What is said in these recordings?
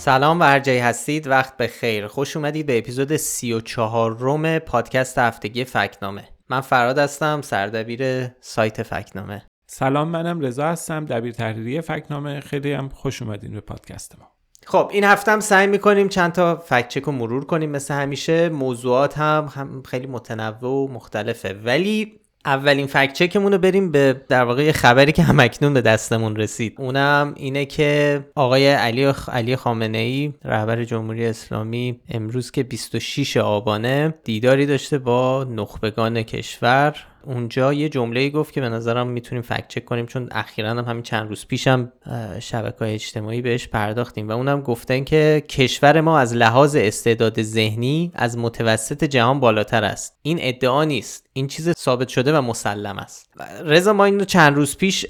سلام و هر جایی هستید. وقت به خیر. خوش اومدید به اپیزود 34 روم پادکست هفتگی فکنامه. من فراد هستم سردبیر سایت فکنامه. سلام منم رضا هستم دبیر تحریری فکنامه. خیلی هم خوش اومدین به پادکست ما. خب این هفته هم سعی می‌کنیم چند تا فکت چک رو مرور کنیم مثل همیشه. موضوعات هم, هم خیلی متنوع و مختلفه. ولی اولین فکت چکمون رو بریم به در واقع خبری که همکنون به دستمون رسید. اونم اینه که آقای علی علی خامنه ای رهبر جمهوری اسلامی امروز که 26 آبانه دیداری داشته با نخبگان کشور. اونجا یه جمله گفت که به نظرم می‌تونیم فکت چک کنیم چون اخیرا هم همین چند روز پیشم شبکه های اجتماعی بهش پرداختیم و اونم گفتن که کشور ما از لحاظ استعداد ذهنی از متوسط جهان بالاتر است. این ادعا نیست. این چیز ثابت شده و مسلم است. رضا ما اینو چند روز پیش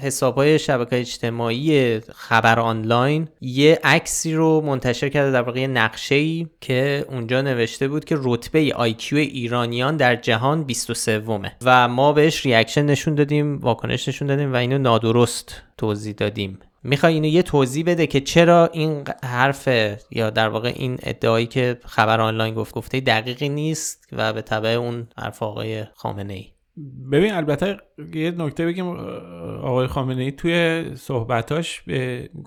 حساب های شبکه اجتماعی خبر آنلاین یه عکسی رو منتشر کرده در واقع نقشه ای که اونجا نوشته بود که رتبه آیکیو ایرانیان در جهان 23 و ما بهش reaction نشون دادیم واکنش نشون دادیم و اینو نادرست توضیح دادیم. می‌خوای اینو یه توضیح بده که چرا این حرف یا در واقع این ادعایی که خبر آنلاین گفت گفته دقیقی نیست و به تبع اون حرف آقای خامنه ای ببین البته یه نکته بگیم آقای خامنه ای توی صحبتاش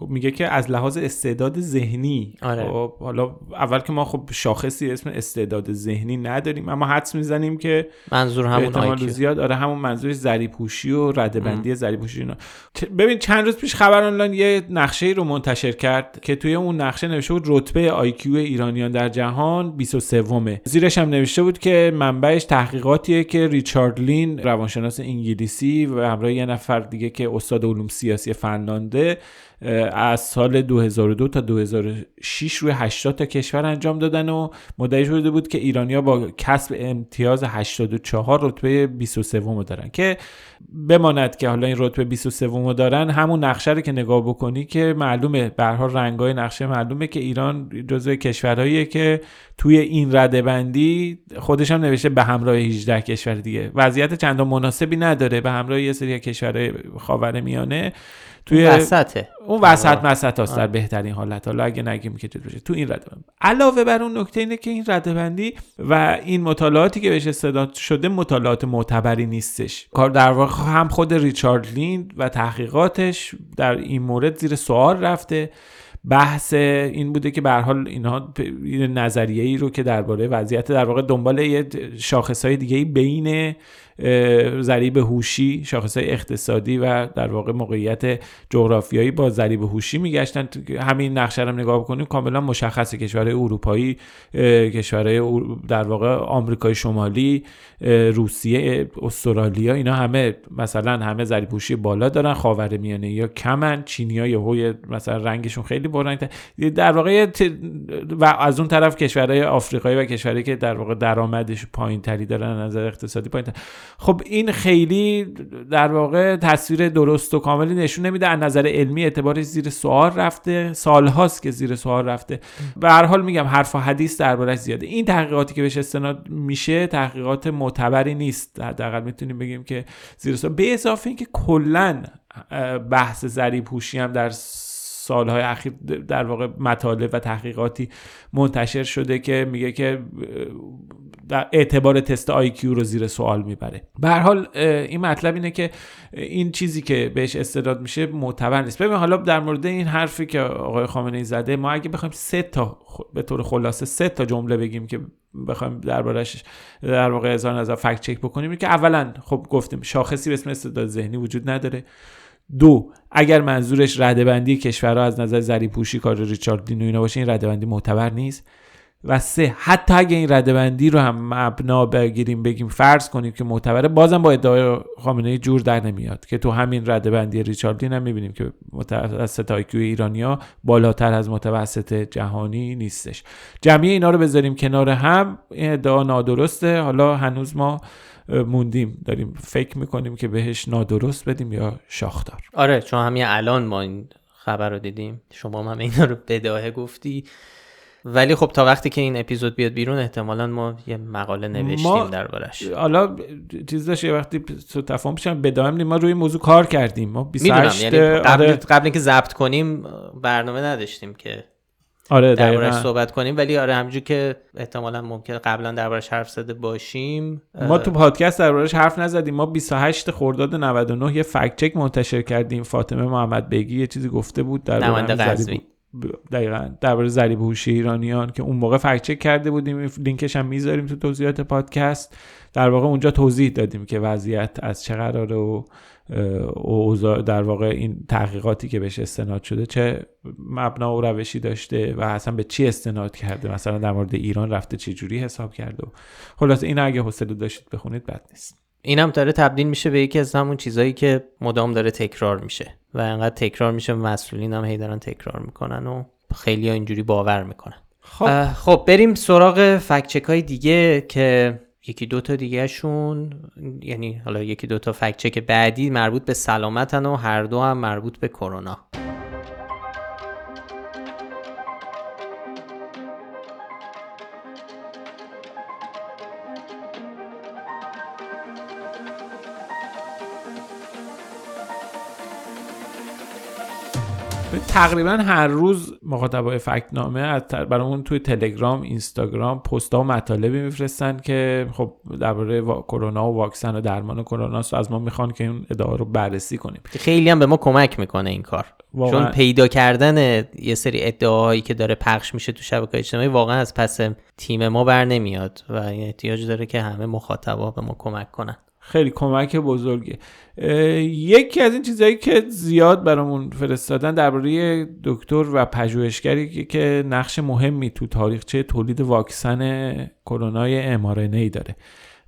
میگه که از لحاظ استعداد ذهنی آره. خب حالا اول که ما خب شاخصی اسم استعداد ذهنی نداریم اما حدس می‌زنیم که منظور همون IQ زیاد آره همون منظورش ضریب هوشی و رده‌بندی ضریب هوشی اینا. ببین چند روز پیش خبر آنلاین یه نقشه ای رو منتشر کرد که توی اون نقشه نوشته بود رتبه آیکیو ایرانیان در جهان 23 ومه زیرش هم نوشته بود که منبعش تحقیقاتیه که ریچارد لین روانشناس انگلیسی و همراه یه نفر دیگه که استاد علوم سیاسی فنلانده از سال 2002 تا 2006 روی 80 تا کشور انجام دادن و مدعی شده بود که ایرانیا با کسب امتیاز 84 رتبه 23 رو دارن که بماند که حالا این رتبه 23 رو دارن. همون نقشه رو که نگاه بکنی که معلومه به هر رنگای نقشه معلومه که ایران جزو کشورهاییه که توی این رده بندی خودش هم نوشته به همراه 18 کشور دیگه. وضعیت چندان مناسبی نداره به همراه یه سری کشورهای خاورمیانه. توی وسطه. اون وسط مسط هست در بهترین حالت. حالا اگه نگیم که بشه تو این رده علاوه بر اون نکته اینه که این رده بندی و این مطالعاتی که بهش استعداد شده مطالعات معتبری نیستش. کار در واقع هم خود ریچارد لیند و تحقیقاتش در این مورد زیر سوال رفته. بحث این بوده که به حال اینها نظریه ای رو که درباره وضعیت در واقع دنبال یه شاخص های دیگه بین ضریب هوشی شاخص های اقتصادی و در واقع موقعیت جغرافیایی با ضریب هوشی میگشتن. همین نقشه رو نگاه بکنیم کاملا مشخص کشورهای اروپایی کشورهای در واقع آمریکای شمالی روسیه استرالیا اینا همه مثلا همه ضریب هوشی بالا دارن خاورمیانه یا کمن چینی ها مثلا رنگشون خیلی برنگ در واقع و از اون طرف کشورهای آفریقایی و کشورهایی که در واقع درآمدش پایین تری دارن نظر اقتصادی پایین خب این خیلی در واقع تصویر درست و کاملی نشون نمیده. از نظر علمی اعتبارش زیر سوال رفته. سالهاست که زیر سوال رفته. به هر حال میگم حرف و حدیث دربارش زیاده. این تحقیقاتی که بهش استناد میشه تحقیقات معتبری نیست. حداقل می‌تونیم بگیم که زیر سوال. به اضافه اینکه کلا بحث ذریب پوشی هم در سالهای اخیر در واقع مطالب و تحقیقاتی منتشر شده که میگه که اعتبار تست آیکیو رو زیر سوال می‌بره. به حال این مطلب اینه که این چیزی که بهش استعداد میشه معتبر نیست. ببین حالا در مورد این حرفی که آقای خامنه ای زده ما اگه بخوایم سه تا به طور خلاصه سه تا جمله بگیم که بخوایم دربارش در واقع اظهار نظر فکت چک بکنیم که اولا خب گفتیم شاخصی به اسم استعداد ذهنی وجود نداره. دو اگر منظورش ردبندی کشورها از نظر زری پوشی کار ریچارد دین و اینا باشه این ردبندی معتبر نیست. و سه حتی اگه این ردبندی رو هم مبنا بگیریم بگیم فرض کنیم که معتبره بازم با ادعای خامنه جور در نمیاد که تو همین ردبندی ریچاردین هم می‌بینیم که متوسط آیکیو ایرانیا بالاتر از متوسط جهانی نیستش. جمعی اینا رو بذاریم کنار هم این ادعا نادرسته. حالا هنوز ما موندیم. داریم فکر می‌کنیم که بهش نادرست بدیم یا شاخدار. آره چون همین الان ما این خبر رو دیدیم. شما هم اینا رو بداهه گفتی. ولی خب تا وقتی که این اپیزود بیاد بیرون احتمالا ما یه مقاله نوشتیم دربارش. حالا چیز داشت یه وقتی تفاهم بشم بدایم ما روی موضوع کار کردیم. ما 28 یعنی قبل آره. قبل اینکه ضبط کنیم برنامه نداشتیم که آره دربارش. صحبت کنیم. ولی آره همجور که احتمالا ممکنه قبلا دربارش حرف زده باشیم ما تو پادکست دربارش حرف نزدیم. ما 28 خرداد 99 یه فکت چک منتشر کردیم. فاطمه محمد بیگی یه چیزی گفته بود در نماینده قزوین. دقیقا. درباره ضریب هوشی ایرانیان که اون موقع فکت چک کرده بودیم. لینکش هم می‌ذاریم تو توضیحات پادکست. در واقع اونجا توضیح دادیم که وضعیت از چه قراره و اوضاع در واقع این تحقیقاتی که بهش استناد شده چه مبنا و روشی داشته و اصلا به چی استناد کرده؟ مثلا در مورد ایران رفته چه جوری حساب کرده؟ و خلاصه این اگه حوصله داشتید بخونید بد نیست. اینم داره تبدیل میشه به یکی از همون چیزهایی که مدام داره تکرار میشه و انقدر تکرار میشه مسئولین هم هی دارن تکرار می‌کنن و خیلی ها اینجوری باور می‌کنن. خب. خب بریم سراغ فکچک های دیگه که یکی دوتا دیگه شون یعنی حالا یکی دوتا فکچک بعدی مربوط به سلامتن و هر دو هم مربوط به کرونا. تقریبا هر روز مخاطبای فکت نامه از تر- برامون توی تلگرام اینستاگرام پست ها و مطالبی میفرستن که خب درباره وا- کرونا و واکسن و درمان کرونا و از ما می‌خوان که این ادعا رو بررسی کنیم. خیلی هم به ما کمک می‌کنه این کار. واقعا. چون پیدا کردن یه سری ادعاهایی که داره پخش میشه تو شبکه اجتماعی واقعا از پس تیم ما بر نمیاد و این احتیاج داره که همه مخاطبا به ما کمک کنن. خیلی کمک بزرگه. یکی از این چیزهایی که زیاد برامون فرستادن درباره دکتر و پژوهشگری که- نقش مهمی تو تاریخچه تولید واکسن کرونای mRNA داره.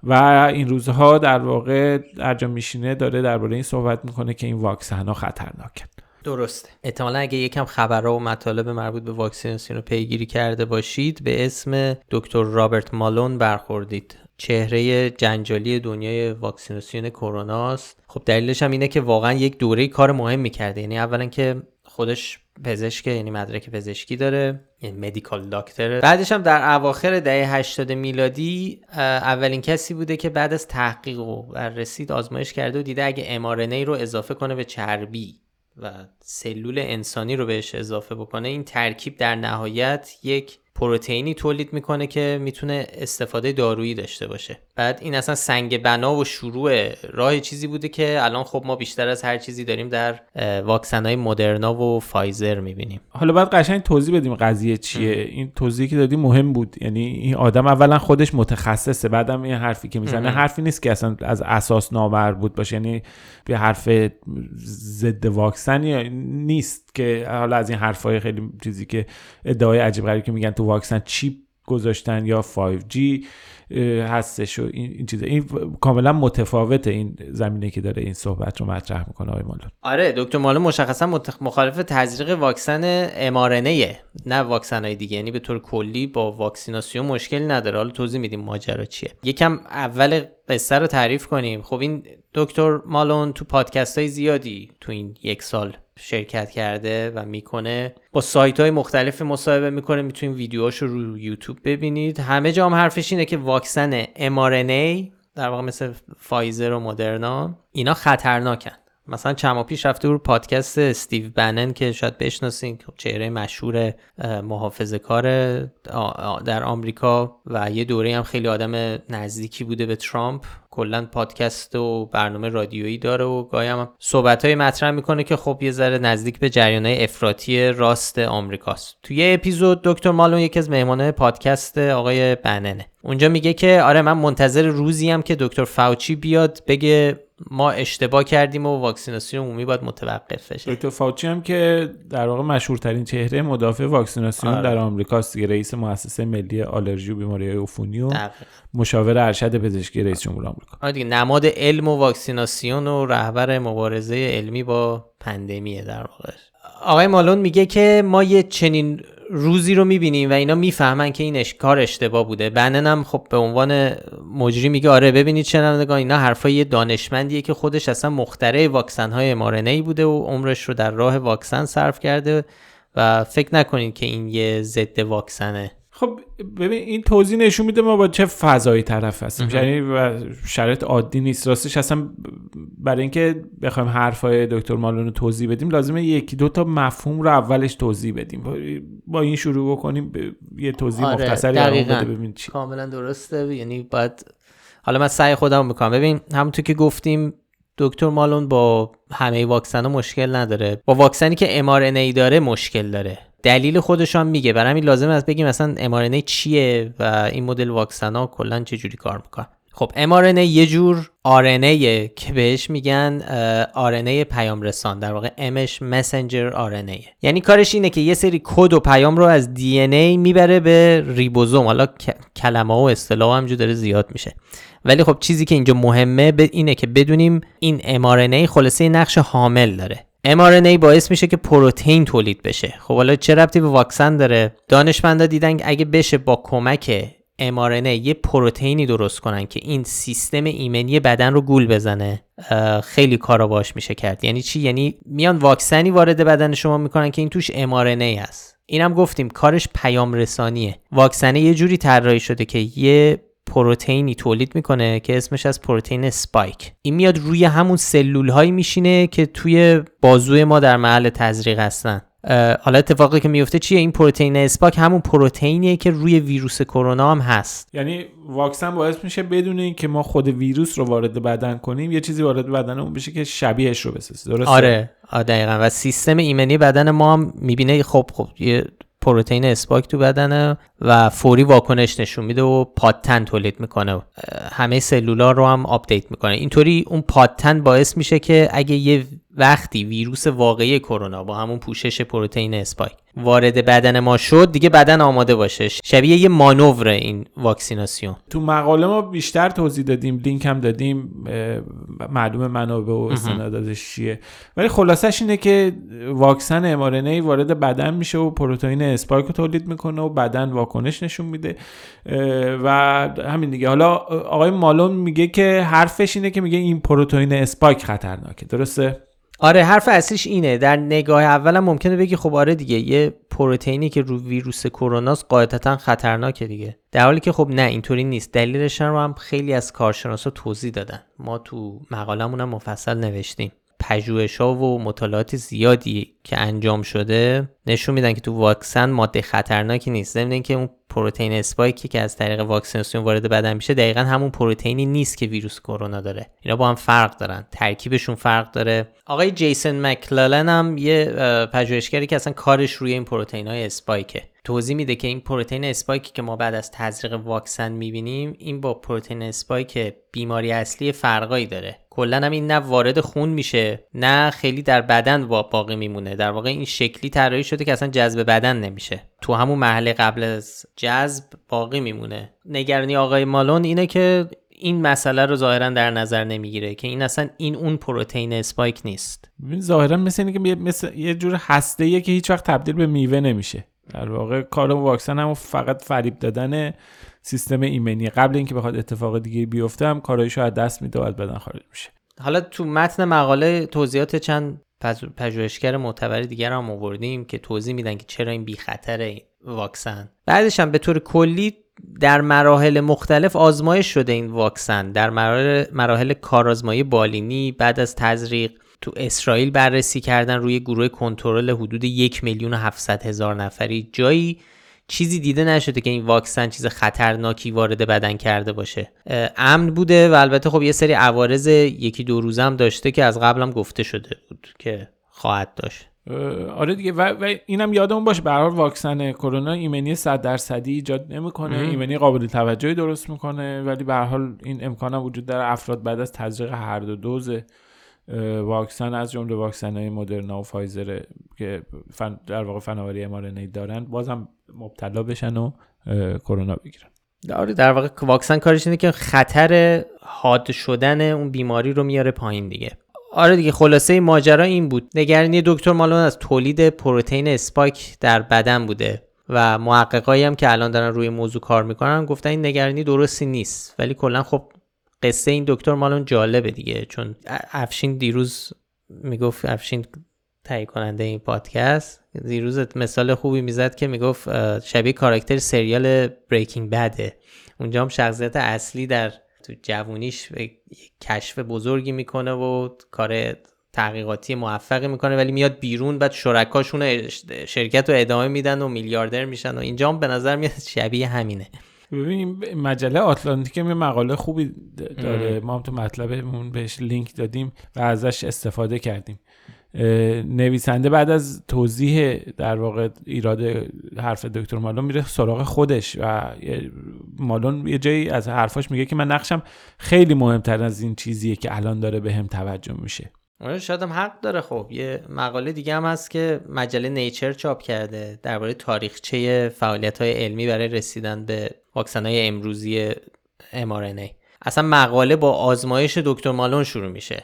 و این روزها در واقع در میشینه داره درباره این صحبت می‌کنه که این واکسن ها خطرناکن. درسته. احتمالا اگه یکم خبرها و مطالب مربوط به واکسیناسیون رو پیگیری کرده باشید به اسم دکتر رابرت مالون برخوردید. چهره جنجالی دنیای واکسیناسیون کرونا است خب دلیلش هم اینه که واقعا یک دوره کار مهمی کرده یعنی اولا که خودش پزشکه یعنی مدرک پزشکی داره یعنی مدیکال داکتره بعدش هم در اواخر دهه 80 میلادی اولین کسی بوده که بعد از تحقیق و بررسی آزمایش کرده و دیده اگه mRNA رو اضافه کنه به چربی و سلول انسانی رو بهش اضافه بکنه این ترکیب در نهایت یک پروتئینی تولید می‌کنه که می‌تونه استفاده دارویی داشته باشه. بعد این اصلا سنگ بنا و شروع راه چیزی بوده که الان خب ما بیشتر از هر چیزی داریم در واکسن های مدرنا و فایزر می‌بینیم. حالا باید قشنگ توضیح بدیم قضیه چیه. این توضیحی که دادی مهم بود. یعنی این آدم اولا خودش متخصصه بعدم این حرفی که می‌زنه. حرفی نیست که اصلا از اساس نامربوط باشه. یعنی به حرف ضد واکسن یا نیست که حالا از این حرفای خیلی چیزی که ادعای عجیب غریبی که میگن تو واکسن چیپ گذاشتن یا 5G اه، هستش و این, این چیزا این کاملا متفاوته این زمینه که داره این صحبت رو مطرح می‌کنه آقای مالون. آره دکتر مالو مشخصا. مخالف تزریق واکسن mRNA نه واکسن های دیگه. یعنی به طور کلی با واکسیناسیون مشکلی نداره. حالا توضیح میدیم ماجرا چیه. یکم اول قصه رو تعریف کنیم. خب این دکتر مالون تو پادکست های زیادی تو این یک سال شرکت کرده و می‌کنه. با سایت های مختلف مصاحبه می‌کنه. می‌تونید ویدیوهاشو رو یوتیوب ببینید. همه جا هم حرفش اینه که واکسن mRNA در واقع مثل فایزر و مدرنا اینا خطرناکن. مثلا چند ماه پیش رفته بود پادکست استیو بنن که شاید بشناسین که چهره مشهور محافظه کار در آمریکا و یه دوره هم خیلی آدم نزدیکی بوده به ترامپ. کلا پادکست و برنامه رادیویی داره و گاهی هم صحبت های مطرح می‌کنه که خب یه ذره نزدیک به جریان افراطی راست آمریکاست. توی یه اپیزود دکتر مالون یکی از مهمانه پادکست آقای بننه. اونجا میگه که آره من منتظر روزی هم که دکتر فاوچی بیاد بگه ما اشتباه کردیم و واکسیناسیون عمومی باید متوقف بشه دکتر فاوچی هم که در واقع مشهورترین چهره مدافع واکسیناسیون آره. در آمریکاست دیگه رئیس مؤسسه ملی آلرژی و بیماری عفونی و. مشاور ارشد پزشکی رئیس جمهور آمریکا آره دیگه نماد علم و واکسیناسیون و رهبر مبارزه علمی با پندمیه در واقع آقای مالون میگه که ما یه چنین روزی رو می‌بینیم و اینا می‌فهمن که این. کار اشتباه بوده بنن هم خب به عنوان مجری میگه آره ببینید شنوندگان اینا حرفای یه دانشمندیه که خودش اصلا مخترع واکسن های mRNA بوده و عمرش رو در راه واکسن صرف کرده و فکر نکنید که این یه ضد واکسنه خب ببین این توضیح نشون میده ما با چه فضایی طرف هستیم. یعنی شرط عادی نیست. راستش اصلا برای اینکه بخوایم حرفای دکتر مالون رو توضیح بدیم لازمه یکی دو تا مفهوم رو اولش توضیح بدیم. با این شروع بکنیم یه توضیح آره مختصری بده ببین چی. کاملا درسته. یعنی باید حالا من سعی خودم می‌کنم. ببین همونطور که گفتیم دکتر مالون با همه واکسن ها مشکل نداره. با واکسنی که mRNA داره مشکل داره. دلیل خودش هم میگه. برای همین لازم است بگیم مثلا mRNA چیه و این مدل واکسن ها کلا چه جوری کار می‌کنن. خب mRNA یه جور RNA که بهش میگن RNA پیام رسان در واقع Mش مسنجر RNA یعنی کارش اینه که یه سری کد و پیام رو از DNA می‌بره به ریبوزوم. حالا کلمه و اصطلاح همجور داره زیاد میشه. ولی خب چیزی که اینجا مهمه اینه که بدونیم این mRNA خلاصه نقش حامل داره. mRNA باعث میشه که پروتئین تولید بشه. خب حالا چه ربطی به واکسن داره؟ دانشمندا دیدن اگه بشه با کمک mRNA یه پروتئینی درست کنن که این سیستم ایمنی بدن رو گول بزنه خیلی کارا باش میشه کرد. یعنی چی؟ یعنی میان واکسنی وارد بدن شما می‌کنن که این توش mRNA هست. اینم گفتیم کارش پیام رسانیه واکسنه یه جوری طراحی شده که یه پروتئینی تولید می‌کنه که اسمش از پروتئین سپایک. این میاد روی همون سلول هایی میشینه که توی بازوی ما در محل تزریق هستن. حالا اتفاقی که میفته چیه؟ این پروتئین spike همون پروتئینیه که روی ویروس کرونا هم هست. یعنی واکسن باعث میشه بدون اینکه ما خود ویروس رو وارد بدن کنیم یه چیزی وارد بدنمون بشه که شبیهش رو بسازه. درسته؟ آره. دقیقا. و سیستم ایمنی بدن ما هم می‌بینه خب خب یه پروتئین spike تو بدنه و فوری واکنش نشون میده و پادتن تولید می‌کنه. همه سلولا رو هم update می‌کنه. اینطوری اون پادتن باعث میشه که اگه یه وقتی ویروس واقعی کرونا با همون پوشش پروتئین spike وارد بدن ما شد دیگه بدن آماده باشه. شبیه یه مانور این واکسیناسیون. تو مقاله ما بیشتر توضیح دادیم لینک هم دادیم معلوم منابع و استناداتش چیه. ولی خلاصش اینه که واکسن ام وارد بدن میشه و پروتئین spike رو تولید می‌کنه و بدن واکنش نشون میده. و همین دیگه. حالا آقای مالون میگه که حرفش اینه که میگه این پروتئین spike خطرناکه. درسته؟ آره حرف اصلیش اینه. در نگاه اولم ممکنه بگی خب آره دیگه یه پروتئینی که رو ویروس کروناست قاعدتا خطرناکه دیگه. در حالی که خب نه اینطوری نیست. دلیلش رو هم خیلی از کارشناسا توضیح دادن. ما تو مقالمون هم مفصل نوشتیم. پژوهش ها و مطالعات زیادی که انجام شده نشون میدن که تو واکسن ماده خطرناکی نیست. ضمن اینکه اون پروتئین اسپایکی که از طریق واکسیناسیون وارد بدن میشه دقیقا همون پروتئینی نیست که ویروس کرونا داره. اینا با هم فرق دارن ترکیبشون فرق داره. آقای جیسون مکلالن هم یه پژوهشگری که اصلا کارش روی این پروتئین های اسپایکه. توضیح میده که این پروتئین اسپایکی که ما بعد از تزریق واکسن می‌بینیم این با پروتئین اسپایک بیماری اصلی فرقایی داره. کلا هم این نه وارد خون میشه نه خیلی در بدن باقی میمونه. در واقع این شکلی طراحی شده که اصلا جذب بدن نمیشه. تو همون محله قبل از جذب باقی میمونه. نگرانی آقای مالون اینه که این مسئله رو ظاهرا در نظر نمی‌گیره که این اصلا این اون پروتئین اسپایک نیست. ظاهرا مثل اینه که مثل یه جور هسته که هیچ وقت تبدیل به میوه نمیشه. در واقع کار واکسن هم فقط فریب دادن سیستم ایمنی. قبل اینکه بخواد اتفاق دیگه بیفته هم کارایشو از دست میده و از بدن خارج میشه. حالا تو متن مقاله توضیحات چند پژوهشگر معتبر دیگر هم آوردیم که توضیح میدن که چرا این بی خطر واکسن. بعدش هم به طور کلی در مراحل مختلف آزمایش شده این واکسن. در مراحل, مراحل کارآزمایی بالینی بعد از تزریق تو اسرائیل بررسی کردن روی گروه کنترل حدود یک میلیون و هفتصد هزار نفری. جایی چیزی دیده نشده که این واکسن چیز خطرناکی وارد بدن کرده باشه. امن بوده و البته خب یه سری عوارض یکی دو روزه هم داشته که از قبلم گفته شده بود که خواهد داشت. آره دیگه. و, و اینم یادمون باشه به واکسن کرونا ایمنی 100 درصدی ایجاد نمی‌کنه. ایمنی قابل توجهی درست می‌کنه ولی به حال این امکان وجود داره. افراد بعد از تزریق هر دو دوز واکسن از جمله واکسن های مدرنا و فایزر که فن در واقع فناوری ام دارن بازم مبتلا بشن و کرونا بگیرن. آره در واقع واکسن کارش اینه که خطر حاد شدن اون بیماری رو میاره پایین دیگه. آره دیگه خلاصه ماجرا این بود. نگرانی دکتر مالون از تولید پروتئین spike در بدن بوده و محققایی هم که الان دارن روی موضوع کار می‌کنن گفتن این نگرانی درستی نیست. ولی کلا خب قصه این دکتر مالون جالبه دیگه چون افشین دیروز می‌گفت افشین تهیه کننده این پادکست دیروز مثال خوبی می‌زد که می‌گفت شبیه کاراکتر سریال بریکینگ بده اونجا هم شخصیت اصلی در تو جوونیش کشف بزرگی می‌کنه و کار تحقیقاتی موفقی می‌کنه ولی میاد بیرون بعد شرکاشون شرکت رو ادامه میدن و میلیاردر میشن و اینجا هم به نظر میاد شبیه همینه. ببین مجله آتلانتیک یه مقاله خوبی داره. ما هم تو مطلبمون بهش لینک دادیم و ازش استفاده کردیم. نویسنده بعد از توضیح در واقع ایراد حرف دکتر مالون میره سراغ خودش و مالون یه جایی از حرفاش میگه که من نقشم خیلی مهمتر از این چیزیه که الان داره به هم توجه میشه. آره شاید هم حق داره. خب یه مقاله دیگه هم هست که مجله نیچر چاپ کرده. درباره تاریخچه فعالیت های علمی برای رسیدن به واکسن های امروزی mRNA اصلا مقاله با آزمایش دکتر مالون شروع میشه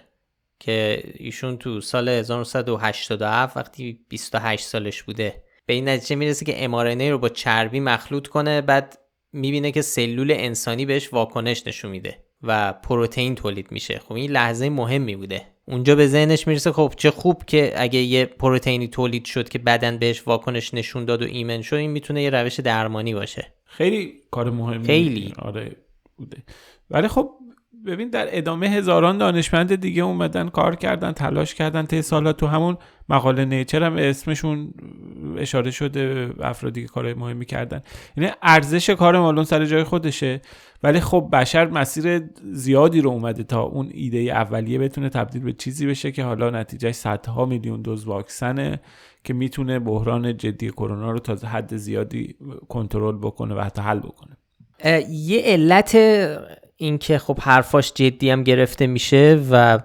که ایشون تو سال 1987 وقتی 28 سالش بوده به این نتیجه می‌رسه که mRNA رو با چربی مخلوط کنه بعد می‌بینه که سلول انسانی بهش واکنش نشون میده و پروتئین تولید میشه. خب این لحظه مهمی بوده. اونجا به ذهنش می‌رسه خب چه خوب که اگه یه پروتئینی تولید شد که بدن بهش واکنش نشون داد و ایمن شد این می‌تونه یه روش درمانی باشه. خیلی کار مهمی. خیلی. آره بوده. ولی خب ببین در ادامه هزاران دانشمند دیگه اومدن کار کردن تلاش کردن طی سالات تو همون مقاله نیچر هم اسمشون اشاره شده افرادی که کارهای مهمی کردن. یعنی ارزش کار مالون سر جای خودشه ولی خب بشر مسیر زیادی رو اومده تا اون ایده اولیه بتونه تبدیل به چیزی بشه که حالا نتیجه صدها میلیون دوز واکسنه که می‌تونه بحران جدی کرونا رو تا حد زیادی کنترل بکنه و حتی حل بکنه. یه علت اینکه خب حرفاش جدی هم گرفته میشه و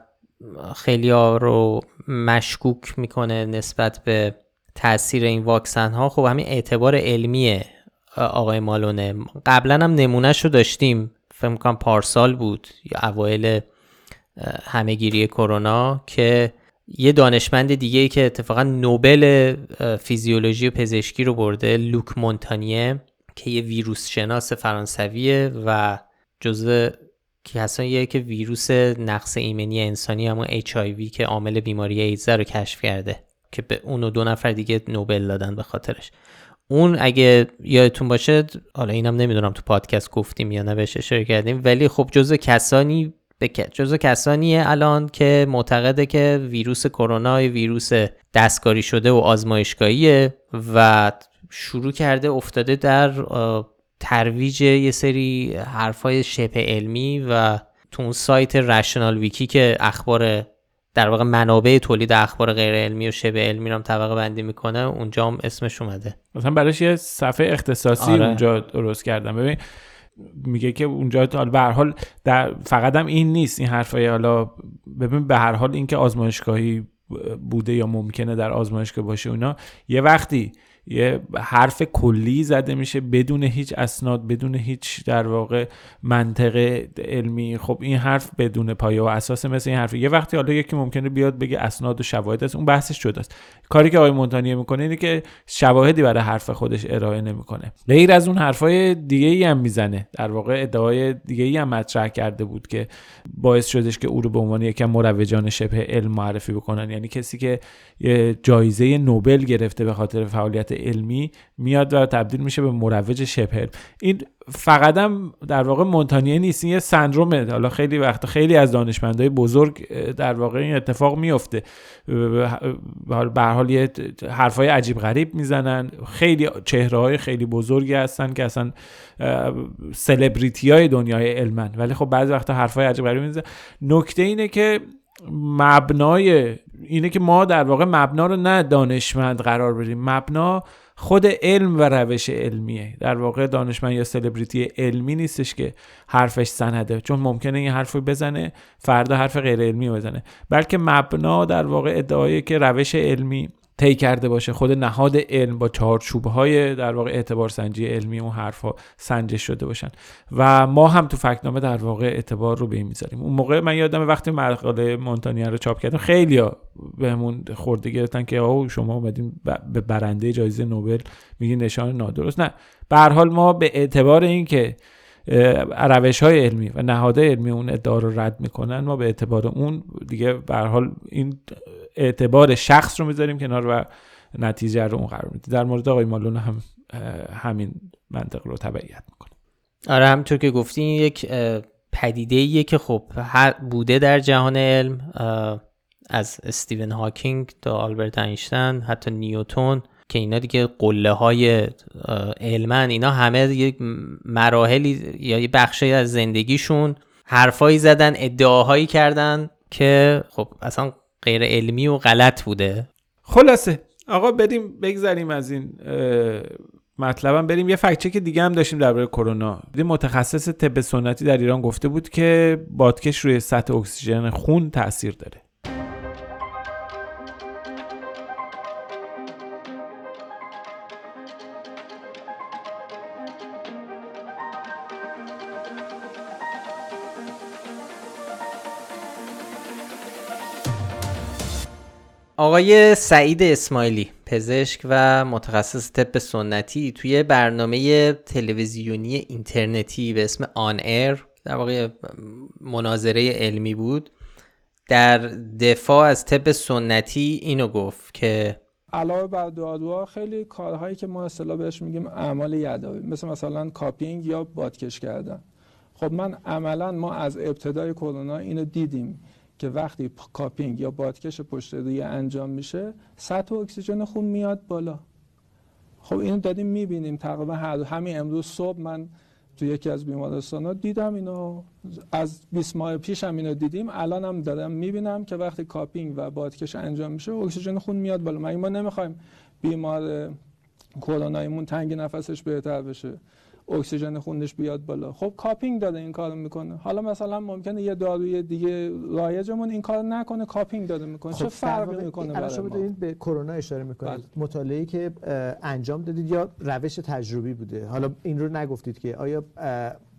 خیلی ها رو مشکوک می‌کنه نسبت به تاثیر این واکسن ها خب همین اعتبار علمی آقای مالونه. قبلا هم نمونهش رو داشتیم. فکر کنم پارسال بود. یا اوایل همهگیری کرونا که یه دانشمند دیگه ای که اتفاقا نوبل فیزیولوژی و پزشکی رو برده لوک مونتانیه که یه ویروس شناس فرانسویه و جزو کساییه که ویروس نقص ایمنی انسانی همون HIV که عامل بیماری ایدز رو کشف کرده که به اون و دو نفر دیگه نوبل دادن به خاطرش. اون اگه یادتون باشه حالا اینم نمی‌دونم تو پادکست گفتیم یا نه بهش اشاره کردیم ولی خب جزو کسانی جزو کسانیه الان که معتقده که ویروس کرونا ویروس دستکاری شده و آزمایشگاهیه و شروع کرده افتاده در ترویج یه سری حرفای شبه علمی و تو اون سایت رشنال ویکی که اخبار در واقع منابع تولید اخبار غیر علمی و شبه علمی رو هم طبقه بندی می‌کنه اونجا هم اسمش اومده مثلا براش یه صفحه اختصاصی آره. اونجا درست کردم ببین میگه که اونجا به هر حال در فقط هم این نیست این حرفای حالا ببین به هر حال اینکه آزمایشگاهی بوده یا ممکنه در آزمایشگاه باشه اونا یه وقتی یه حرف کلی زده میشه بدون هیچ اسناد بدون هیچ در واقع منطق علمی. خب این حرف بدون پایه و اساس مثل این حرف یه وقتی حالا یکی ممکنه بیاد بگه اسناد و شواهد است اون بحثش شده است کاری که آقای مونتانیه می‌کنه اینه که شواهدی برای حرف خودش ارائه نمی‌کنه. غیر از اون حرفای دیگه ای هم می‌زنه. در واقع ادعای دیگه ای هم مطرح کرده بود که باعث شدش که او رو به عنوان یکم مروجان شبه علم معرفی بکنن. یعنی کسی که جایزه نوبل گرفته به خاطر فعالیت علمی میاد و تبدیل میشه به مروج شبه این فقط هم در واقع مونتانیه نیست این یه سندرومه. حالا خیلی وقت خیلی از دانشمندای بزرگ در واقع این اتفاق میفته. به حال یه حرفای عجیب غریب می‌زنن. خیلی چهره های خیلی بزرگی هستن که اصلا سلبریتی های دنیای علمن. ولی خب بعضی وقتا حرفای عجیب غریب می‌زنن. نکته اینه که مبنای اینه که ما در واقع مبنا رو نه دانشمند قرار بدیم. مبنا خود علم و روش علمیه. در واقع دانشمند یا سلبریتی علمی نیستش که حرفش سنده چون ممکنه این حرف بزنه فردا حرف غیر علمی بزنه. بلکه مبنا در واقع ادعایی که روش علمی طی کرده باشه. خود نهاد علم با چارچوب های در واقع اعتبار سنجی علمی اون حرفها سنجش شده باشن. و ما هم تو فکنامه در واقع اعتبار رو به این می‌ذاریم. اون موقع من یادم وقتی مقاله مونتانیا رو چاپ کردم خیلی بهمون خورده گرفتن که آو شما اومدین به برنده جایزه نوبل میگی نشان نادرست. نه. به حال ما به اعتبار اینکه روش های علمی و نهادهای علمی اون ادعا رو رد می‌کنن ما به اعتبار اون دیگه به حال این اعتبار شخص رو می‌ذاریم کنار و نتیجه رو اون قرار میده در مورد آقای مالون هم همین منطق رو تبعیت می‌کنه آره همطور که گفتی یک پدیده ایه که خب بوده در جهان علم از استیون هاکینگ تا آلبرت اینشتین حتی نیوتون که اینا دیگه قله های علمن. اینا همه یک مراحلی یا یه بخشی از زندگیشون حرفایی زدن ادعاهایی کردن که خب اصلا غیر علمی و غلط بوده. خلاصه. آقا بریم بگذریم از این مطلبم. بریم یه فکچه که دیگه هم داشتیم درباره کرونا. متخصص طب سنتی در ایران گفته بود که بادکش روی سطح اکسیژن خون تاثیر داره. آقای سعید اسماعیلی پزشک و متخصص طب سنتی توی برنامه تلویزیونی اینترنتی به اسم on air در واقع مناظره علمی بود در دفاع از طب سنتی اینو گفت که علاوه بر دعا خیلی کارهایی که ما اصطلاح بهش میگیم اعمال یدوی مثل مثلا cupping یا بادکش کردن. خب من عملا ما از ابتدای کرونا اینو دیدیم. که وقتی cupping یا بادکش پشت روی انجام میشه سطح اکسیژن خون میاد بالا. خب اینو داریم می‌بینیم. تقریبا هر همین امروز صبح من تو یکی از بیمارستان ها دیدم اینو. از 20 ماه پیش هم اینو دیدیم. الان هم دارم می‌بینم که وقتی cupping و بادکش انجام میشه اکسیژن خون میاد بالا. ما نمی‌خوایم بیمار کروناییمون تنگ نفسش بهتر بشه؟ اکسیژن خونش بیاد بالا. خب cupping داره این کارو می‌کنه. حالا مثلا ممکنه یه داروی دیگه رایجمون این کار نکنه cupping داره می‌کنه. خب چه فرقی می‌کنه برای شما به کرونا اشاره می‌کنید. بله. مطالعه که انجام دادید یا روش تجربی بوده؟ حالا این رو نگفتید که آیا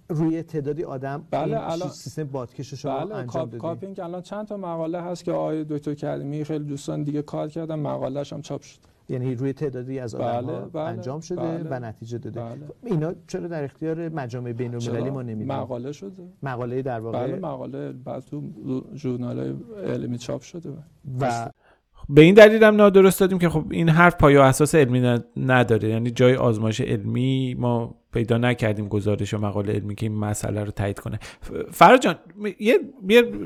روی تعدادی آدم بله این سیستم بادکش شما بله، انجام دادید؟ کاپینگ الان چند تا مقاله هست که آقای دکتر کریمی خیلی دوستان دیگه کار کردن. مقاله‌اش هم چاپ شد. یعنی روی تعدادی از آدم بله، بله، انجام شده بله، و نتیجه داده. بله. اینا چرا در اختیار مجامع بین المللی ما نمیدیم مقاله شده. مقاله در واقع بله مقاله بعد تو ژورنال علمی چاپ شده. و به این دلیل هم نادرست دادیم که خب این حرف پایه اساس علمی نداره. یعنی جای آزمایش علمی ما پیدا نکردیم گزارش و مقاله علمی که این مسئله رو تایید کنه. فراجان یه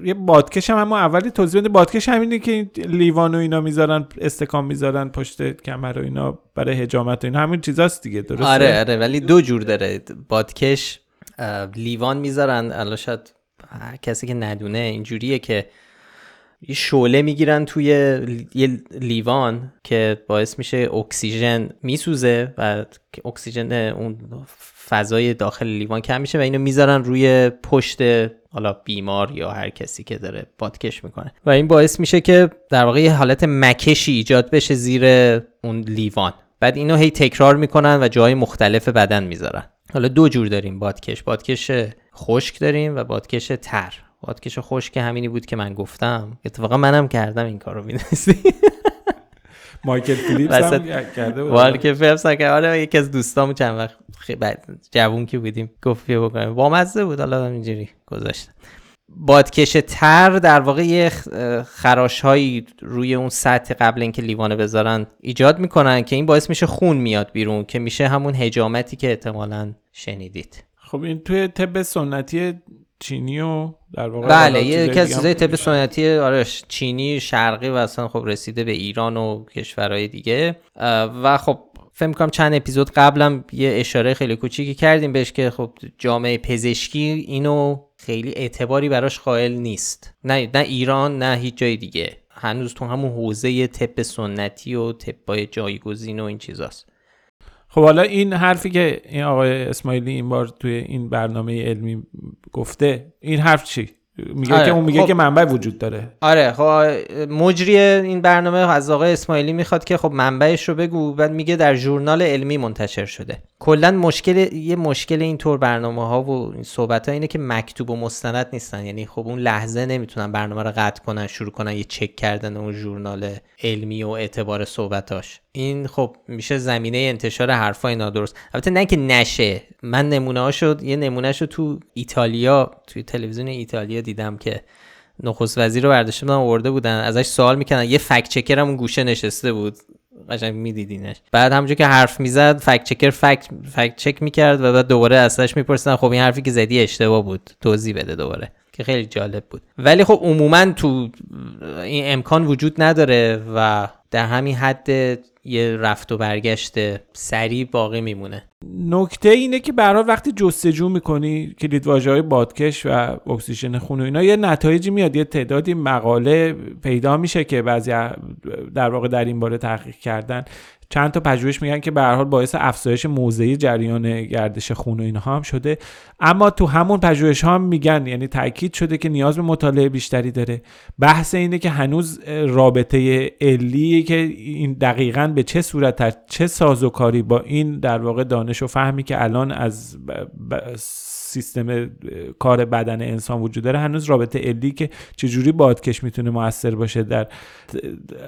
یه بادکش هم اما اولی توضیح بده. بادکش همینه که این لیوان و اینا می‌ذارن استکان می‌ذارن پشت کمر و اینا برای حجامت و این همین چیزاست دیگه درسته؟ آره آره ولی دو جور داره. بادکش لیوان می‌ذارن. الان شاید کسی که ندونه اینجوریه که یه شعله می‌گیرن توی یه لیوان که باعث میشه اکسیژن میسوزه و اکسیژن اون فضای داخل لیوان کم میشه و اینو می‌ذارن روی پشت حالا بیمار یا هر کسی که داره بادکش می‌کنه. و این باعث میشه که در واقع یه حالت مکشی ایجاد بشه زیر اون لیوان. بعد اینو هی تکرار می‌کنن و جای مختلف بدن می‌ذارن. حالا دو جور داریم بادکش. بادکش خشک داریم و بادکش تر. بادکش خوش که همینی بود که من گفتم. اتفاقا منم کردم این کارو می‌دونستی؟ مایکل فیلیپس هم کرده بود. مایکل فیلیپس هم آره یکی از دوستامو چند وقت جوون که بودیم گفت بیا بکنیم. با مزه بود حالا اینجوری گذاشتم بادکش تر در واقع یه خراش هایی روی اون سطح قبل اینکه لیوانه بذارن ایجاد می‌کنن که این باعث میشه خون میاد بیرون که میشه همون هجامتی که احتمالا شنیدید. خب این توی طب سنتی چینی و در واقع بله یکی از چیزای طب سنتی آره چینی شرقی و اصلا خب رسیده به ایران و کشورهای دیگه. و خب فکر کنم چند اپیزود قبلم یه اشاره خیلی کوچیکی کردیم بهش که خب جامعه پزشکی اینو خیلی اعتباری براش قائل نیست. نه نه ایران نه هیچ جای دیگه. هنوز تو همون حوزه طب سنتی و طب جایگزین و این چیزاست. خب حالا این حرفی که این آقای اسماعیلی این بار توی این برنامه علمی گفته این حرف چی میگه آره. که اون میگه خب. که منبع وجود داره آره خب مجری این برنامه از آقای اسماعیلی می‌خواد که خب منبعش رو بگو بعد میگه در ژورنال علمی منتشر شده کلا مشکل یه مشکل اینطور برنامه ها و این صحبت ها اینه که مکتوب و مستند نیستن. یعنی خب اون لحظه نمی‌تونن برنامه رو قطع کنن شروع کنن یه چک کردن اون ژورنال علمی و اعتبار صحبتاش. این خب میشه زمینه انتشار حرفای نادرست. البته نه که نشه. من نمونه شد یه نمونه شد تو ایتالیا توی تلویزیون ایتالیا دیدم که نخست وزیر رو برداشته بودن آورده بودن. ازش سوال می‌کنن یه فکت چکر هم گوشه نشسته بود. قشنگ میدیدینش. بعد همونجور که حرف می‌زد فکت چکر فکت فکت چک می‌کرد و بعد دوباره ازش میپرسیدن. خب این حرفی که زدی اشتباه بود. توضیح بده دوباره. که خیلی جالب بود. ولی خب عموما تو این امکان وجود نداره و در همین حد یه رفت و برگشت سریع باقی میمونه. نکته اینه که برای وقتی جستجو می‌کنی کلید های بادکش و اکسیژن خون و اینا یه نتایجی میاد یه تعدادی مقاله پیدا میشه که بعضی در واقع در این باره تحقیق کردن. چند تا پژوهش میگن که به حال باعث افزایش موضعی جریان گردش خون و اینها هم شده. اما تو همون پژوهش ها هم میگن یعنی تاکید شده که نیاز به مطالعه بیشتری داره. بحث اینه که هنوز رابطه علی که این دقیقا به چه صورت چه سازوکاری با این در واقع دانش و فهمی که الان از سیستم کار بدن انسان وجود داره. هنوز رابطه علی که چجوری بادکش می‌تونه موثر باشه در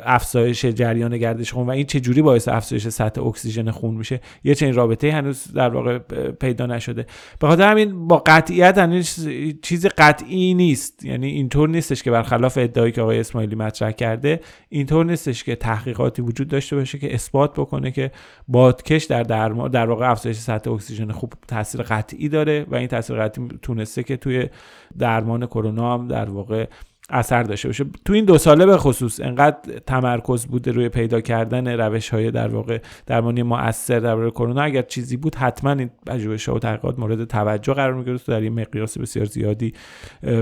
افزایش جریان گردش خون و این چجوری باعث افزایش سطح اکسیژن خون میشه. یه چنین رابطه هنوز در واقع پیدا نشده. به خاطر همین با قطعیت هنوز چیز قطعی نیست. یعنی اینطور نیستش که برخلاف ادعایی که آقای اسماعیلی مطرح کرده اینطور نیستش که تحقیقاتی وجود داشته باشه که اثبات بکنه که بادکش در درمان در واقع افزایش سطح اکسیژن خوب تاثیر قطعی داره و این تاثیر تونسته که توی درمان کرونا هم در واقع اثر داشته باشه. تو این دو ساله به خصوص انقدر تمرکز بوده روی پیدا کردن روش های در واقع درمانی مؤثر در کرونا اگر چیزی بود حتما این پژوهش و تحقیقات مورد توجه قرار می‌گرفت در این مقیاس بسیار زیادی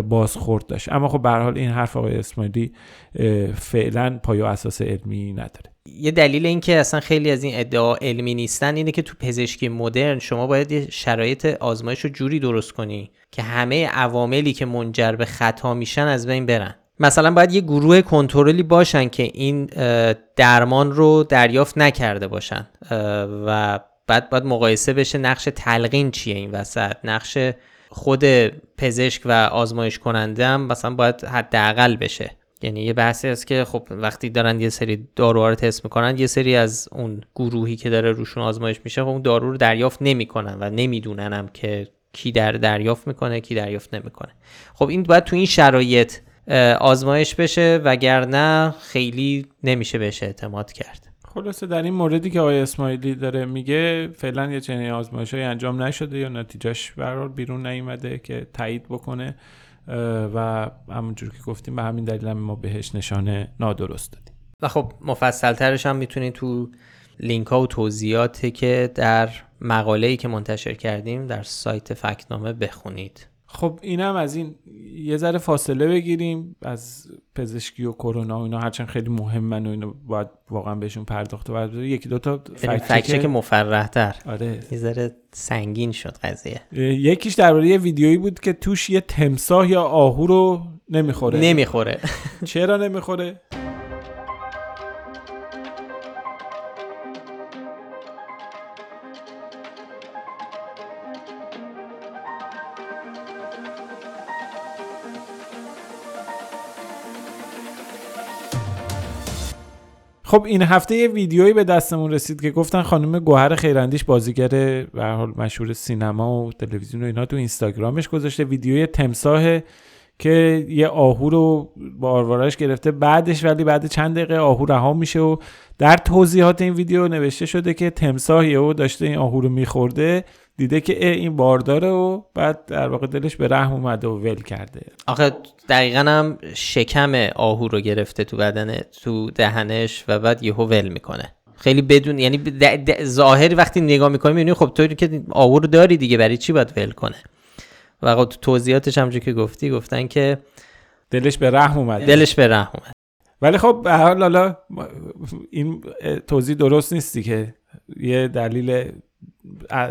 بازخورد داشت. اما خب به حال این حرف آقای اسماعیلی فعلا پای و اساس علمی نداره. یه دلیل این که اصلا خیلی از این ادعا علمی نیستن اینه که تو پزشکی مدرن شما باید یه شرایط آزمایش رو جوری درست کنی که همه عواملی که منجر به خطا میشن از بین برن. مثلا باید یه گروه کنترلی باشن که این درمان رو دریافت نکرده باشن. و بعد باید مقایسه بشه نقش تلقین چیه این وسط. نقش خود پزشک و آزمایش کننده هم مثلا باید حداقل بشه. یعنی یه بحثی است که خب وقتی دارن یه سری داروها رو تست می‌کنن یه سری از اون گروهی که داره روشون آزمایش میشه خب اون دارو رو دریافت نمی‌کنن و نمی‌دونن هم که کی در دریافت می‌کنه کی دریافت نمی‌کنه. خب این باید تو این شرایط آزمایش بشه وگرنه خیلی نمیشه بهش اعتماد کرد. خلاصه در این موردی که آقای اسماعیلی داره میگه فعلا یه چنین آزمایش های انجام نشده یا نتیجهش برار بیرون نیومده که تایید بکنه. و همونجور که گفتیم به همین دلیل هم ما بهش نشانه نادرست دادیم. و خب مفصل ترش هم می‌تونید تو لینک ها و توضیحاتی که در مقاله ای که منتشر کردیم در سایت فکنامه بخونید. خب اینم از این یه ذره فاصله بگیریم. از پزشکی و کرونا و اینا هرچند خیلی مهمن و اینا باید واقعا بهشون پرداخت و یکی دو تا فکچک که مفرح تر آره. یه ذره سنگین شد قضیه. یکیش درباره یه ویدیویی بود که توش یه تمساه یا آهو رو نمی‌خوره. نمی‌خوره. چرا نمی‌خوره؟ خب این هفته یه ویدیویی به دستمون رسید که گفتن خانم گوهر خیراندیش بازیگر به حال مشهور سینما و تلویزیون و اینا تو اینستاگرامش گذاشته. ویدیوی تمساه که یه آهو رو با گرفته. بعدش ولی بعد چند دقیقه آهو رها میشه و در توضیحات این ویدیو نوشته شده که تمساه یهو داشته این آهو رو میخورده. دیده که این بارداره و بعد در واقع دلش به رحم اومده و ول کرده. آخه دقیقا هم شکم آهو رو گرفته تو بدن تو دهنش و بعد یهو ول می‌کنه. خیلی بدون یعنی ظاهری وقتی نگاه می‌کنی می‌بینی خب تو که آهو رو داری دیگه برای چی باید ول کنه؟ و تو توضیحاتش هم که گفتی گفتن که دلش به رحم اومد. دلش به رحم اومد. ولی خب به حال حالا این توضیح درست نیستی که یه دلیل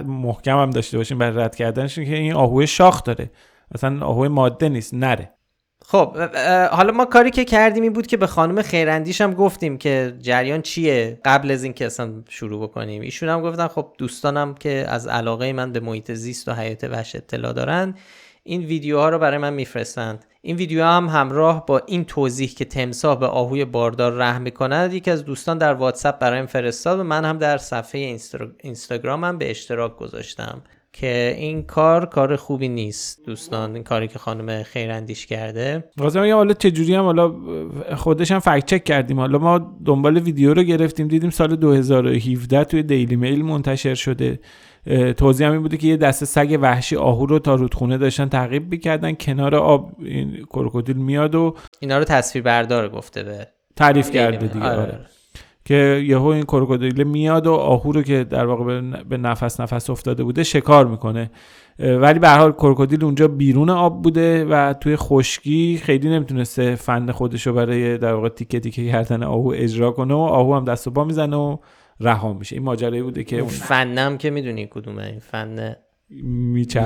محکم هم داشته باشیم برای رد کردنش که این آهوی شاخ داره. اصلا آهوی ماده نیست نره. خب حالا ما کاری که کردیم این بود که به خانم خیراندیش هم گفتیم که جریان چیه قبل از اینکه اصلا شروع بکنیم. ایشون هم گفتن خب دوستانم که از علاقه من به محیط زیست و حیات وحش اطلاع دارن این ویدیوها رو برای من میفرستند. این ویدیو هم همراه با این توضیح که تمساه به آهوی باردار رحم می‌کند یکی از دوستان در واتساپ برایم فرستاد و من هم در صفحه اینستاگرامم به اشتراک گذاشتم. که این کار کار خوبی نیست دوستان این کاری که خانم خیراندیش کرده واسه میگم حالا چجوری هم حالا خودش هم فکت چک کردیم حالا ما دنبال ویدیو رو گرفتیم دیدیم سال 2017 توی دیلی میل منتشر شده توضیح هم این بوده که یه دسته سگ وحشی آهو رو تا رودخونه داشتن تعقیب می‌کردن کنار آب این کروکودیل میاد و اینا رو تصویر بردار گفته به تعریف کرده دیگه آره. آره. که یهو این کروکودیل میاد و آهو رو که در واقع به نفس نفس افتاده بوده شکار می‌کنه. ولی به حال کروکودیل اونجا بیرون آب بوده و توی خشکی خیلی نمی‌تونسته فن خودش رو برای در واقع تیکه تیکه کردن آهو اجرا کنه و آهو هم دست و پا می‌زنه و رها میشه. این ماجرایی بوده که اون فنم که می‌دونی کدومه. این فن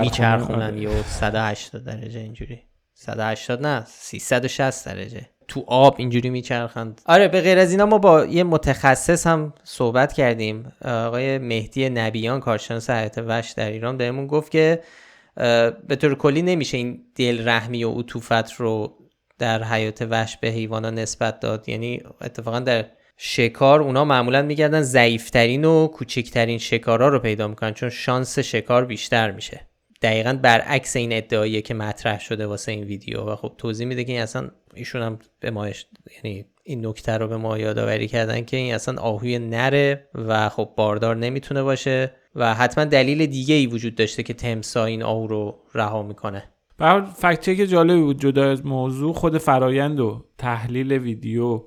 میچرخونن یا 180 درجه اینجوری. 180 نه 360 درجه. تو آب اینجوری میچرخند. آره به غیر از اینا ما با یه متخصص هم صحبت کردیم. آقای مهدی نبیان کارشناس حیات وحش در ایران بهمون گفت که به طور کلی نمیشه این دل رحمی و عطوفت رو در حیات وحش به حیوانا نسبت داد. یعنی اتفاقا در شکار اونا معمولا میگردن ضعیفترین و کوچکترین شکارها رو پیدا می‌کنن چون شانس شکار بیشتر میشه. دقیقا برعکس این ادعاییه که مطرح شده واسه این ویدیو. و خب توضیح میده که این اصلا ایشون هم به ما یعنی این نکته رو به ما یادآوری کردن که این اصلا آهوی نره و خب باردار نمی‌تونه باشه و حتما دلیل دیگه ای وجود داشته که تمسا این آهو رو رها می‌کنه. بر فکت که جالبی بود جدا از موضوع خود فرایند و تحلیل ویدیو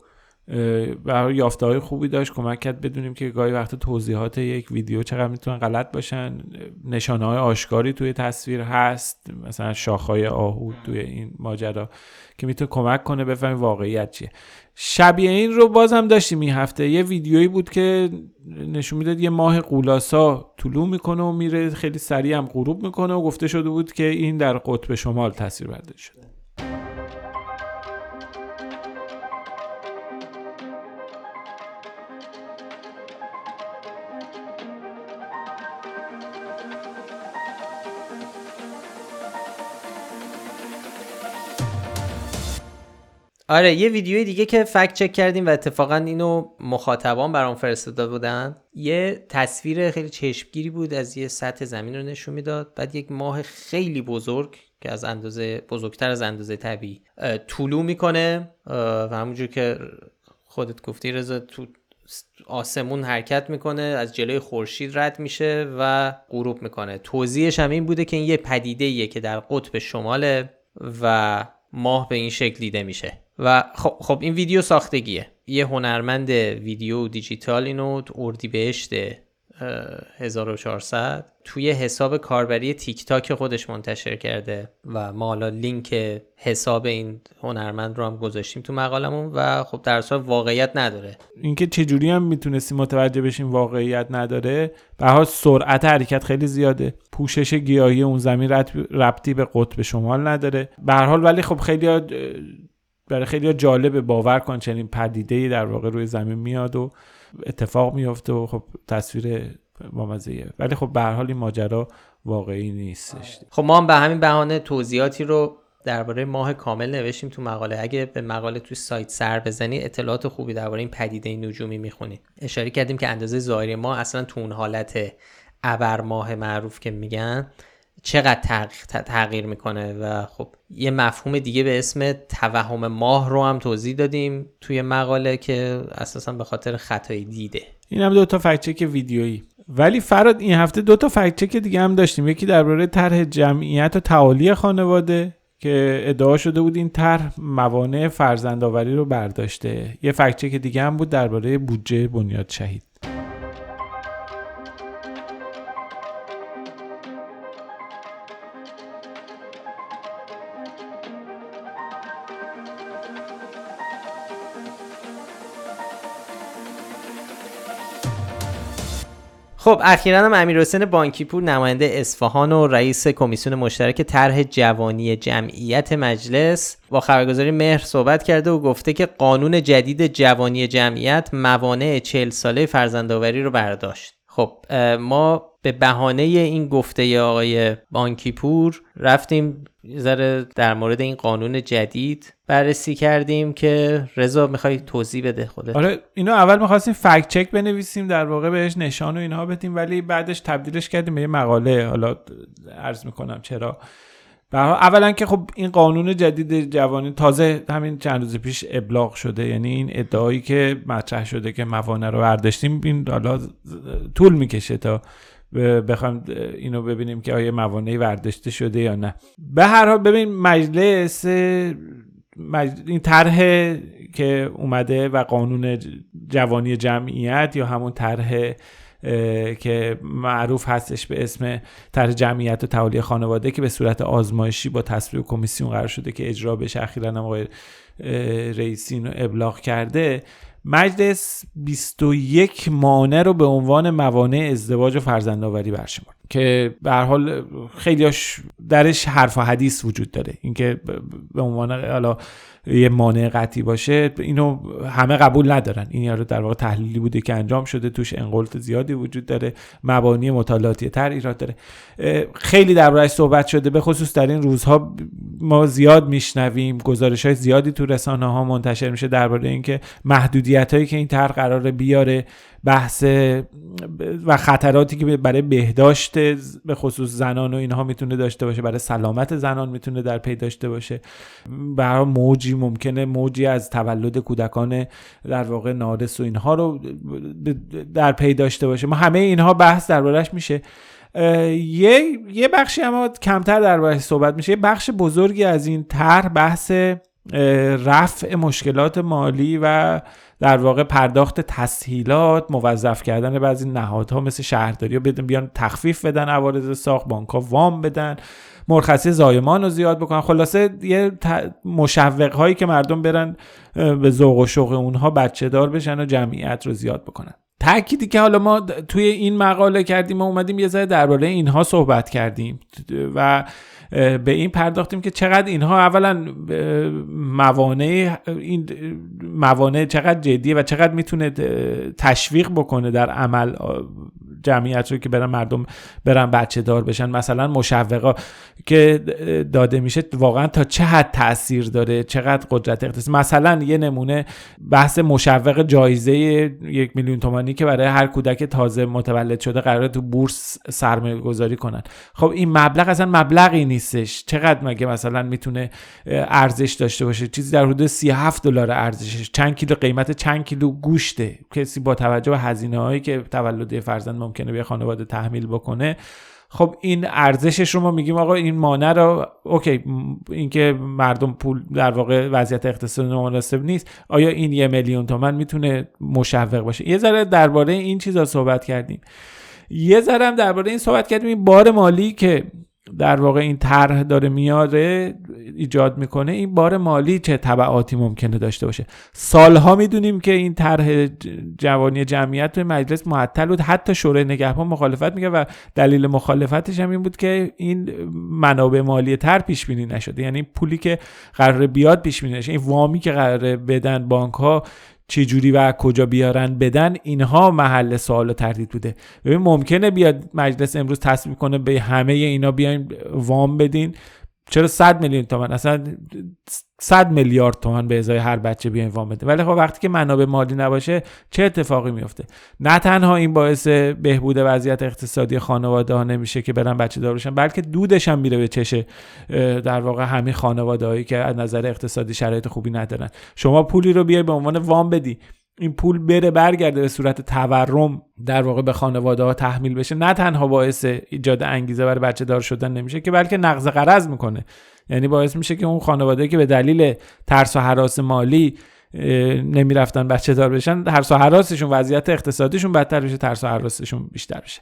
برای یافته های خوبی داشت. کمک کرد بدونیم که گاهی وقت توضیحات یک ویدیو چقدر می‌تونن غلط باشن. نشانه های آشکاری توی تصویر هست. مثلا شاخهای آهو توی این ماجرا که می‌تونه کمک کنه بفهمیم واقعیت چیه. شبیه این رو بازم داشتیم این هفته. یه ویدیویی بود که نشون می‌داد یه ماه قولاسا طلوع می‌کنه و میره. خیلی سریع هم غروب می‌کنه و گفته شده بود که این در قطب شمال تصویر برداری شده. آره یه ویدیوی دیگه که فکت چک کردیم و اتفاقا اینو مخاطبان برام فرستاده بودن. یه تصویر خیلی چشمگیری بود از یه سطح زمین رو نشون می‌داد. بعد یک ماه خیلی بزرگ که از اندازه بزرگتر از اندازه طبیعی طولو می‌کنه. و همونجور که خودت گفتی رضا تو آسمون حرکت می‌کنه از جلوی خورشید رد میشه و غروب می‌کنه. توضیحش هم این بوده که این یه پدیده که در قطب شماله و ماه به این شکل دیده میشه. و خب, خب این ویدیو ساختگیه. یه هنرمند ویدیو دیجیتال اینو اردیبهشت 1400 توی حساب کاربری تیک تاک خودش منتشر کرده و ما حالا لینک حساب این هنرمند رو هم گذاشتیم تو مقالمون و خب در اصل واقعیت نداره. اینکه چجوری هم می‌تونستیم متوجه بشیم واقعیت نداره به سرعت حرکت خیلی زیاده. پوشش گیاهی اون زمین ربطی به قطب شمال نداره. به حال ولی خب خیلی برای خیلی جالب باور کن چنین پدیده در واقع روی زمین میاد و اتفاق میفته و خب تصویر بامزه ولی خب به حال این ماجرا واقعی نیستش. خب ما هم به همین بهانه توضیحاتی رو درباره ماه کامل نوشتیم تو مقاله. اگه به مقاله تو سایت سر بزنید اطلاعات خوبی درباره این پدیده نجومی می‌خونید اشاره کردیم که اندازه ظاهری ما اصلا تو اون حالت ابر ماه معروف که میگن چقدر تغییر می‌کنه و خب یه مفهوم دیگه به اسم توهم ماه رو هم توضیح دادیم توی مقاله که اساسا به خاطر خطای دیده. این هم دو تا فکچک ویدیویی. ولی فراد این هفته دو تا فکچک دیگه هم داشتیم. یکی درباره طرح جمعیت و تعالی خانواده که ادعا شده بود این طرح موانع فرزندآوری رو برداشته. یه فکچک دیگه هم بود درباره بودجه بنیاد شهید. خب اخیرا هم امیر حسین بانکیپور نماینده اصفهان و رئیس کمیسیون مشترک طرح جوانی جمعیت مجلس با خبرگزاری مهر صحبت کرده و گفته که قانون جدید جوانی جمعیت موانع 40 ساله فرزندآوری رو برداشت. خب ما به بهانه این گفته آقای بانکیپور رفتیم ذره در مورد این قانون جدید بررسی کردیم که رضا می‌خوای توضیح بده خودت. آره اینو اول می‌خواستیم فکت چک بنویسیم در واقع بهش نشان و اینها بدیم ولی بعدش تبدیلش کردیم به یه مقاله. حالا عرض می‌کنم چرا. اولا که خب این قانون جدید جوانی تازه همین چند روز پیش ابلاغ شده. یعنی این ادعایی که مطرح شده که موانع رو برداشتیم این حالا طول می‌کشه تا بخوام اینو ببینیم که آیا موانعی برداشته شده یا نه. به هر حال ببین مجلس این طرح که اومده و قانون جوانی جمعیت یا همون طرح که معروف هستش به اسم طرح جمعیت و تعالی خانواده که به صورت آزمایشی با تصویب کمیسیون قرار شده که اجرا بشه. اخیرا هم آقای رئیسی ابلاغ کرده. مجلس 21 مانع رو به عنوان موانع ازدواج و فرزندآوری برشمرد. که به هر حال خیلیاش درش حرف و حدیث وجود داره. اینکه به عنوان حالا یه مانع قطعی باشه اینو همه قبول ندارن. این یارو در واقع تحلیلی بوده که انجام شده توش انقلت زیادی وجود داره مبانی مطالعاتی تر ایراد داره. خیلی دربارهش صحبت شده به خصوص در این روزها ما زیاد میشنویم گزارش های زیادی تو رسانه ها منتشر میشه درباره اینکه محدودیت هایی که این طرح قرار بیاره. بحث و خطراتی که برای بهداشت به خصوص زنان و اینها می‌تونه داشته باشه برای سلامت زنان می‌تونه در پی داشته باشه. برای موجی ممکنه موجی از تولد کودکان در واقع نارس و اینها رو در پی داشته باشه. ما همه اینها بحث دربارش میشه. یه یه بخشی اما کمتر دربارش صحبت میشه. یه بخش بزرگی از این طرح بحث رفع مشکلات مالی و در واقع پرداخت تسهیلات موظف کردن بعضی نهادها مثل شهرداری بدن بیان تخفیف بدن عوارض ساخت بانک وام بدن مرخصی زایمان رو زیاد بکنن. خلاصه یه مشوق هایی که مردم برن به ذوق و شوق اونها بچه دار بشن و جمعیت رو زیاد بکنن. تأکیدی که حالا ما توی این مقاله کردیم و اومدیم یه ذره درباره اینها صحبت کردیم. و به این پرداختیم که چقدر اینها اولا موانع این موانع چقدر جدیه و چقدر می‌تونه تشویق بکنه در عمل جمعیت رو که برن مردم برن بچه دار بشن. مثلا مشوقا که داده میشه واقعا تا چه حد تاثیر داره؟ چقدر قدرت اقتصادی مثلا یه نمونه بحث مشوق جایزه یک میلیون تومانی که برای هر کودک تازه متولد شده قراره تو بورس سرمایه گذاری کنن. خب این مبلغ اصلا مبلغی نیستش. چقدر مگه مثلا می‌تونه ارزش داشته باشه؟ چیزی در حدود 37 دلار ارزشش. چند کیلو قیمت چند کیلو گوشته. کسی با توجه به هزینه هایی که تولد فرزند ممکنه به خانواده تحمیل بکنه. خب این ارزشش رو ما میگیم آقا این مانع رو اوکی اینکه مردم پول در واقع وضعیت اقتصادی مناسب نیست. آیا این یه میلیون تومن می‌تونه مشوق باشه؟ یه ذره درباره این چیزا صحبت کردیم. یه ذره هم درباره این صحبت کردیم این بار مالی که در واقع این طرح داره میاره ایجاد می‌کنه. این بار مالی چه تبعاتی ممکنه داشته باشه؟ سالها می‌دونیم که این طرح جوانی جمعیت به مجلس معطل بود. حتی شورای نگهبان مخالفت میگه و دلیل مخالفتش هم این بود که این منابع مالی تر پیش بینی نشده. یعنی پولی که قرار بیاد پیش بینی نشه. این وامی که قراره بدن بانک ها چه جوری و کجا بیارن بدن اینها محل سوال و تردید بوده. ببین ممکنه بیاد مجلس امروز تصمیم کنه به همه اینا بیاین وام بدین. چرا 100 میلیون تومن؟ اصلا 100 میلیارد تومن به ازای هر بچه بیاین وام بده. ولی خب وقتی که منابع مالی نباشه چه اتفاقی میفته؟ نه تنها این باعث بهبود وضعیت اقتصادی خانواده ها نمیشه که برن بچه دار بشن بلکه دودش هم میره به چشه در واقع همین خانواده هایی که از نظر اقتصادی شرایط خوبی ندارن. شما پولی رو بیای به عنوان وام بدی. این پول بره برگرده به صورت تورم در واقع به خانواده ها تحمیل بشه. نه تنها باعث ایجاد انگیزه برای بچه دار شدن نمیشه که بلکه نقض قرض می‌کنه. یعنی باعث میشه که اون خانواده که به دلیل ترس و حراس مالی نمی‌رفتن بچه دار بشن ترس و حراسشون وضعیت اقتصادیشون بدتر بشه ترس و حراسشون بیشتر بشه.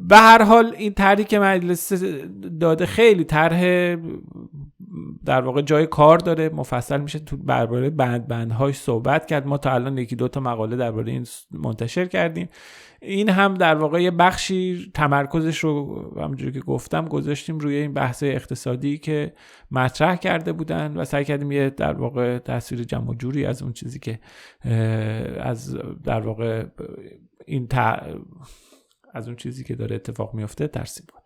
به هر حال این طرحی که مجلس داده خیلی طرح در واقع جای کار داره. مفصل میشه تو درباره بند بندهاش صحبت کرد. ما تا الان یکی دو تا مقاله درباره این منتشر کردیم. این هم در واقع یه بخشی تمرکزش رو همونجوری که گفتم گذاشتیم روی این بحث اقتصادی که مطرح کرده بودن و سعی کردیم یه در واقع تصویر جمع جوری از اون چیزی که از در واقع این از اون چیزی که داره اتفاق میفته ترسیم کنه.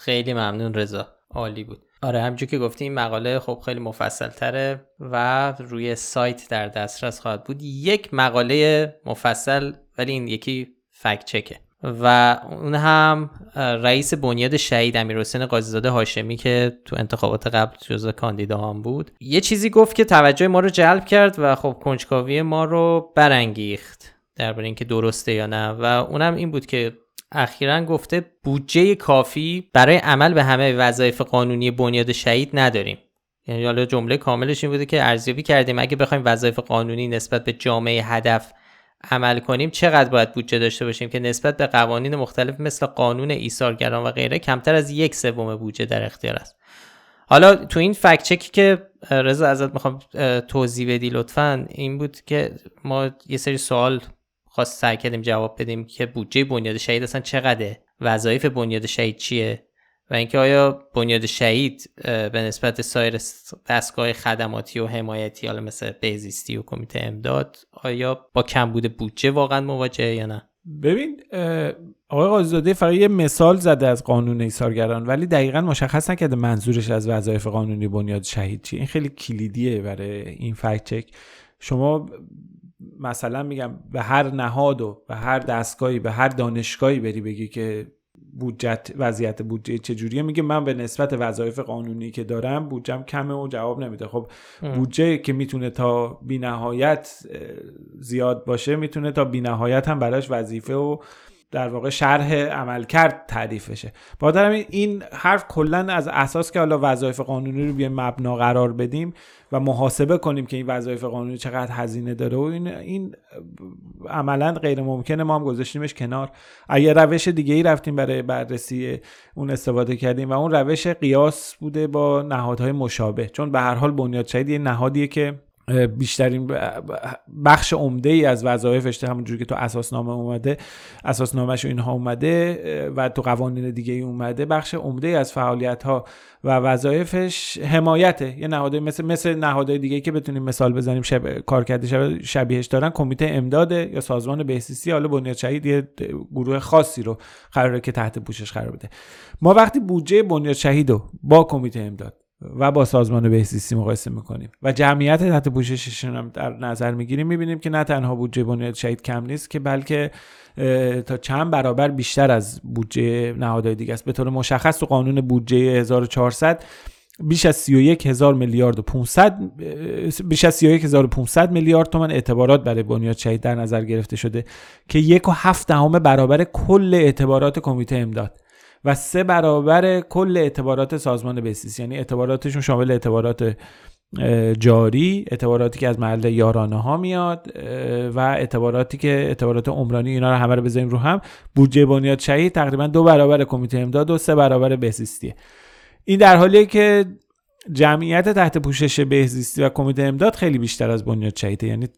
خیلی ممنون رضا. عالی بود. آره همجور که گفتی این مقاله خب خیلی مفصل تره و روی سایت در دسترس خواهد بود. یک مقاله مفصل ولی این یکی فکت چکه. و اون هم رئیس بنیاد شهید امیرحسین قاضیزاده هاشمی که تو انتخابات قبل جزو کاندیداهام بود یه چیزی گفت که توجه ما رو جلب کرد و خب کنجکاوی ما رو برانگیخت. درباره اینکه درسته یا نه. و اونم این بود که اخیرا گفته بودجه کافی برای عمل به همه وظایف قانونی بنیاد شهید نداریم. یعنی حالا جمله کاملش این بوده که ارزیابی کردیم. اگه بخوایم وظایف قانونی نسبت به جامعه هدف عمل کنیم چقدر باید بودجه داشته باشیم که نسبت به قوانین مختلف مثل قانون ایثارگران و غیره کمتر از یک سوم بودجه در اختیار است. حالا تو این فکت چکی که رضا ازت می‌خوام توضیح بدی لطفا این بود که ما یه سری سوال خواست سعی کردیم جواب بدیم که بودجه بنیاد شهید اصلا چقدره؟ وظایف بنیاد شهید چیه؟ و اینکه آیا بنیاد شهید به نسبت سایر دستگاه خدماتی و حمایتی حالا مثل بهزیستی و کمیته امداد آیا با کم بوده بودجه واقعا مواجهه یا نه؟ ببین آقای قاضیزاده فقط یه مثال زده از قانون ایثارگران ولی دقیقا مشخص نکرده منظورش از وظایف قانونی بنیاد شهید چیه. این خیلی کلیدیه برای این فکت چک. شما مثلا میگم به هر نهاد و به هر دستگاهی به هر دانشگاهی بری بگی که بودجت وضعیت بودجه چجوریه میگه من به نسبت وظایف قانونی که دارم بودجم کمه و جواب نمیده. خب بودجه که می‌تونه تا بینهایت زیاد باشه می‌تونه تا بینهایت هم براش وظیفه و در واقع شرح عملکرد تعریف بشه. با این حرف کلا از اساس که حالا وظایف قانونی رو بیایم مبنا قرار بدیم و محاسبه کنیم که این وظایف قانونی چقدر هزینه داره و این این عملا غیر ممکنه. ما هم گذاشتیمش کنار. اگر روش دیگه ای رفتیم برای بررسی اون استفاده کردیم و اون روش قیاس بوده با نهادهای مشابه. چون به هر حال بنیاد شهید یه نهادیه که بیشترین بخش عمده ای از وظایفش همونجوری که تو اساسنامه اومده اساسنامهش اینها اومده و تو قوانین دیگه ای اومده بخش عمده ای از فعالیت ها و وظایفش حمایته. یه نهادهای مثل مثل نهادهای دیگه که بتونیم مثال بزنیم شب کارکرد شبیهش دارن کمیته امداد یا سازمان بهسیسی حالا بنیاد شهید یه گروه خاصی رو قراره که تحت پوشش قرار بده. ما وقتی بودجه بنیاد شهید رو با کمیته امداد و با سازمان بهزیستی مقایسه می‌کنیم. و جمعیت تحت پوشششون هم در نظر می‌گیریم می‌بینیم که نه تنها بودجه بنیاد شهید کم نیست که بلکه تا چند برابر بیشتر از بودجه نهادهای دیگه است. به طور مشخص تو قانون بودجه 1400 بیش از 31 هزار میلیارد و 500 بیش از 31 هزار و 500 میلیارد تومان اعتبارات برای بنیاد شهید در نظر گرفته شده که یک و هفت دهم برابر کل اعتبارات کمیته امداد. و سه برابر کل اعتبارات سازمان بسیس. یعنی اعتباراتشون شامل اعتبارات جاری اعتباراتی که از محل یارانه ها میاد و اعتباراتی که اعتبارات عمرانی اینا رو همه رو بذاریم رو هم. بودجه بنیاد شهید تقریبا دو برابر کمیته امداد و سه برابر بهزیستیه. این در حالیه که جمعیت تحت پوشش بهزیستی و کمیته امداد خیلی بیشتر از بنیاد شهیده. یعنی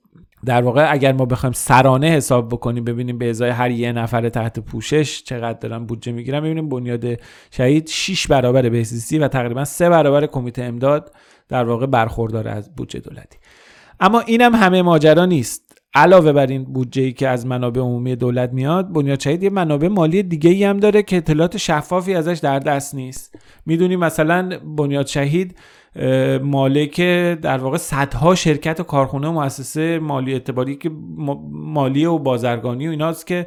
در واقع اگر ما بخوایم سرانه حساب بکنیم ببینیم به ازای هر یه نفر تحت پوشش چقدر دارن بودجه می‌گیرن ببینیم بنیاد شهید 6 برابر بهزیستی و تقریبا 3 برابر کمیته امداد در واقع برخوردار از بودجه دولتی. اما اینم همه ماجرا نیست. علاوه بر این بودجه ای که از منابع عمومی دولت میاد بنیاد شهید یه منابع مالی دیگه ای هم داره که اطلاعات شفافی ازش در دست نیست. می‌دونیم مثلا بنیاد شهید مالک در واقع صدها شرکت و کارخونه و مؤسسه مالی اعتباری که مالی و بازرگانی و ایناست که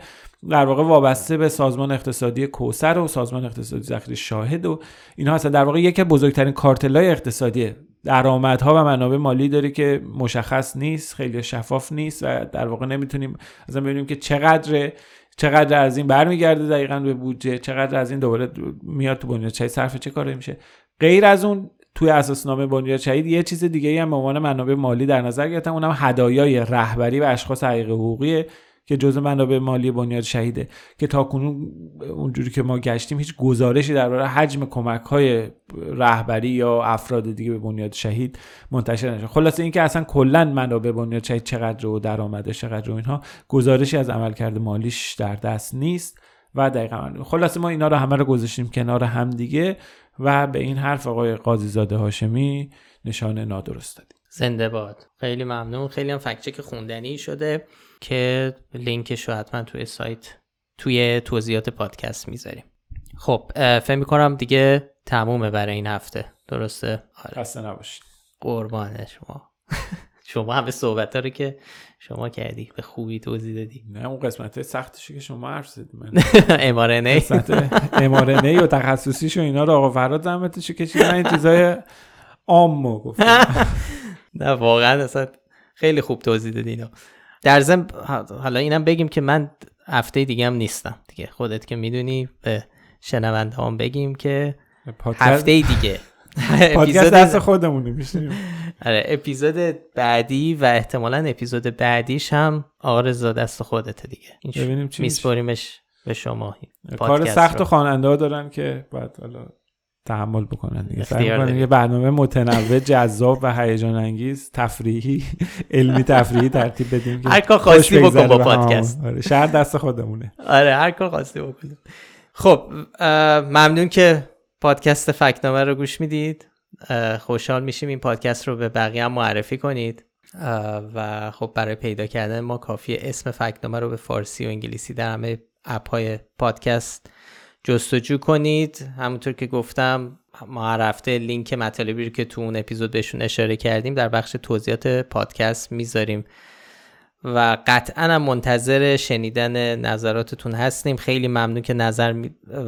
در واقع وابسته به سازمان اقتصادی کوسر و سازمان اقتصادی ذخیره شاهد و اینها هستن. در واقع یکی بزرگترین کارتلای اقتصادی درآمدها و منابع مالی داره که مشخص نیست خیلی شفاف نیست و در واقع نمی‌تونیم از ببینیم که چقدر چقدر از این برمیگرده دقیقا به بودجه چقدر از این دوباره میاد تو بنیاد. چه صرف چه کاری میشه. غیر از اون توی اساسنامه بنیاد شهید یه چیز دیگه هم به عنوان منابع مالی در نظر گرفتن اونم هدایای رهبری و اشخاص حقیقی حقوقیه که جزء منابع مالی بنیاد شهیده که تا کنون اونجوری که ما گشتیم هیچ گزارشی درباره حجم کمک های رهبری یا افراد دیگه به بنیاد شهید منتشر نشد. خلاصه اینکه اصلا کلا منابع بنیاد شهید چقدر و درآمدش چقدر و اینها گزارشی از عملکرد مالیش در دست نیست و دقیقا. خلاصه ما اینا رو همه رو گذاشتیم کنار هم دیگه. و به این حرف آقای قاضیزاده هاشمی نشان نادرست دادیم. زنده باد. خیلی ممنون. خیلی هم فکچه که خوندنی شده که لینکش رو حتما توی سایت توی توضیحات پادکست می‌ذاریم. خب فکر می‌کنم دیگه تمومه برای این هفته. درسته؟ آره. خسته نباشید. قربان شما. شما همه صحبت رو که شما کردی به خوبی توضیح دادی. نه اون قسمت سختشی که شما حرف زدی من. امارنه امارنه و تخصصیش و اینا رو آقا فراد زحمتشو کشید. من این چیزای عامو گفتم. نه واقعا اصلا خیلی خوب توضیح دادی اینو. در ضمن حالا اینم بگیم که من هفته دیگه هم نیستم. دیگه خودت که می‌دونی به شنونده هم بگیم که هفته دیگه. پادکست دست خودمونه میشنیم. آره اپیزود بعدی و احتمالا اپیزود بعدیش هم آرزا دست خودته دیگه. ببینیم چی میسپاریمش به شما کار سخت و خواننده ها دارن که باید حالا تحمل بکنن دیگه. سعی یه برنامه متنوع جذاب و هیجان انگیز تفریحی علمی تفریحی ترتیب بدیم هر کار خواستی بکن با پادکست. آره شهر دست خودمونه. آره هر کار خواستی بکن خب ممنون که پادکست فکنامه رو گوش می‌دید. خوشحال میشیم این پادکست رو به بقیه معرفی کنید. و خب برای پیدا کردن ما کافی اسم فکنامه رو به فارسی و انگلیسی در همه اپ های پادکست جستجو کنید. همونطور که گفتم ما هر لینک مطالبی رو که تو اون اپیزود بهشون اشاره کردیم در بخش توضیحات پادکست می‌ذاریم. و قطعا منتظر شنیدن نظراتتون هستیم. خیلی ممنون که نظر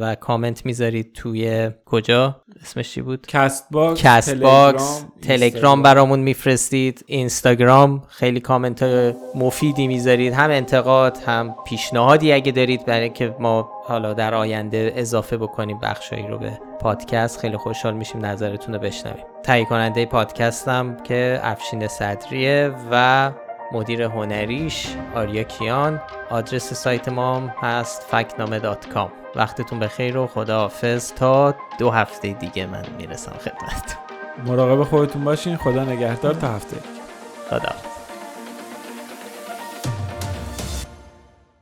و کامنت می‌ذارید توی کجا؟ اسمش چی بود؟ Castbox Castbox تلگرام برامون میفرستید. اینستاگرام خیلی کامنت های مفیدی می‌ذارید. هم انتقاد هم پیشنهادی اگه دارید برای اینکه ما حالا در آینده اضافه بکنیم بخشایی رو به پادکست. خیلی خوشحال میشیم نظرتون رو بشنویم. تهیه کننده پادکستم که افشین صدریه و مدیر هنریش آریا کیان. آدرس سایت ما هم هست فکنامه دات کام. وقتتون بخیر و خداحافظ. تا دو هفته دیگه من می‌رسم خدمت مراقب خودتون باشین. خدا نگهدار. تا هفته. خدا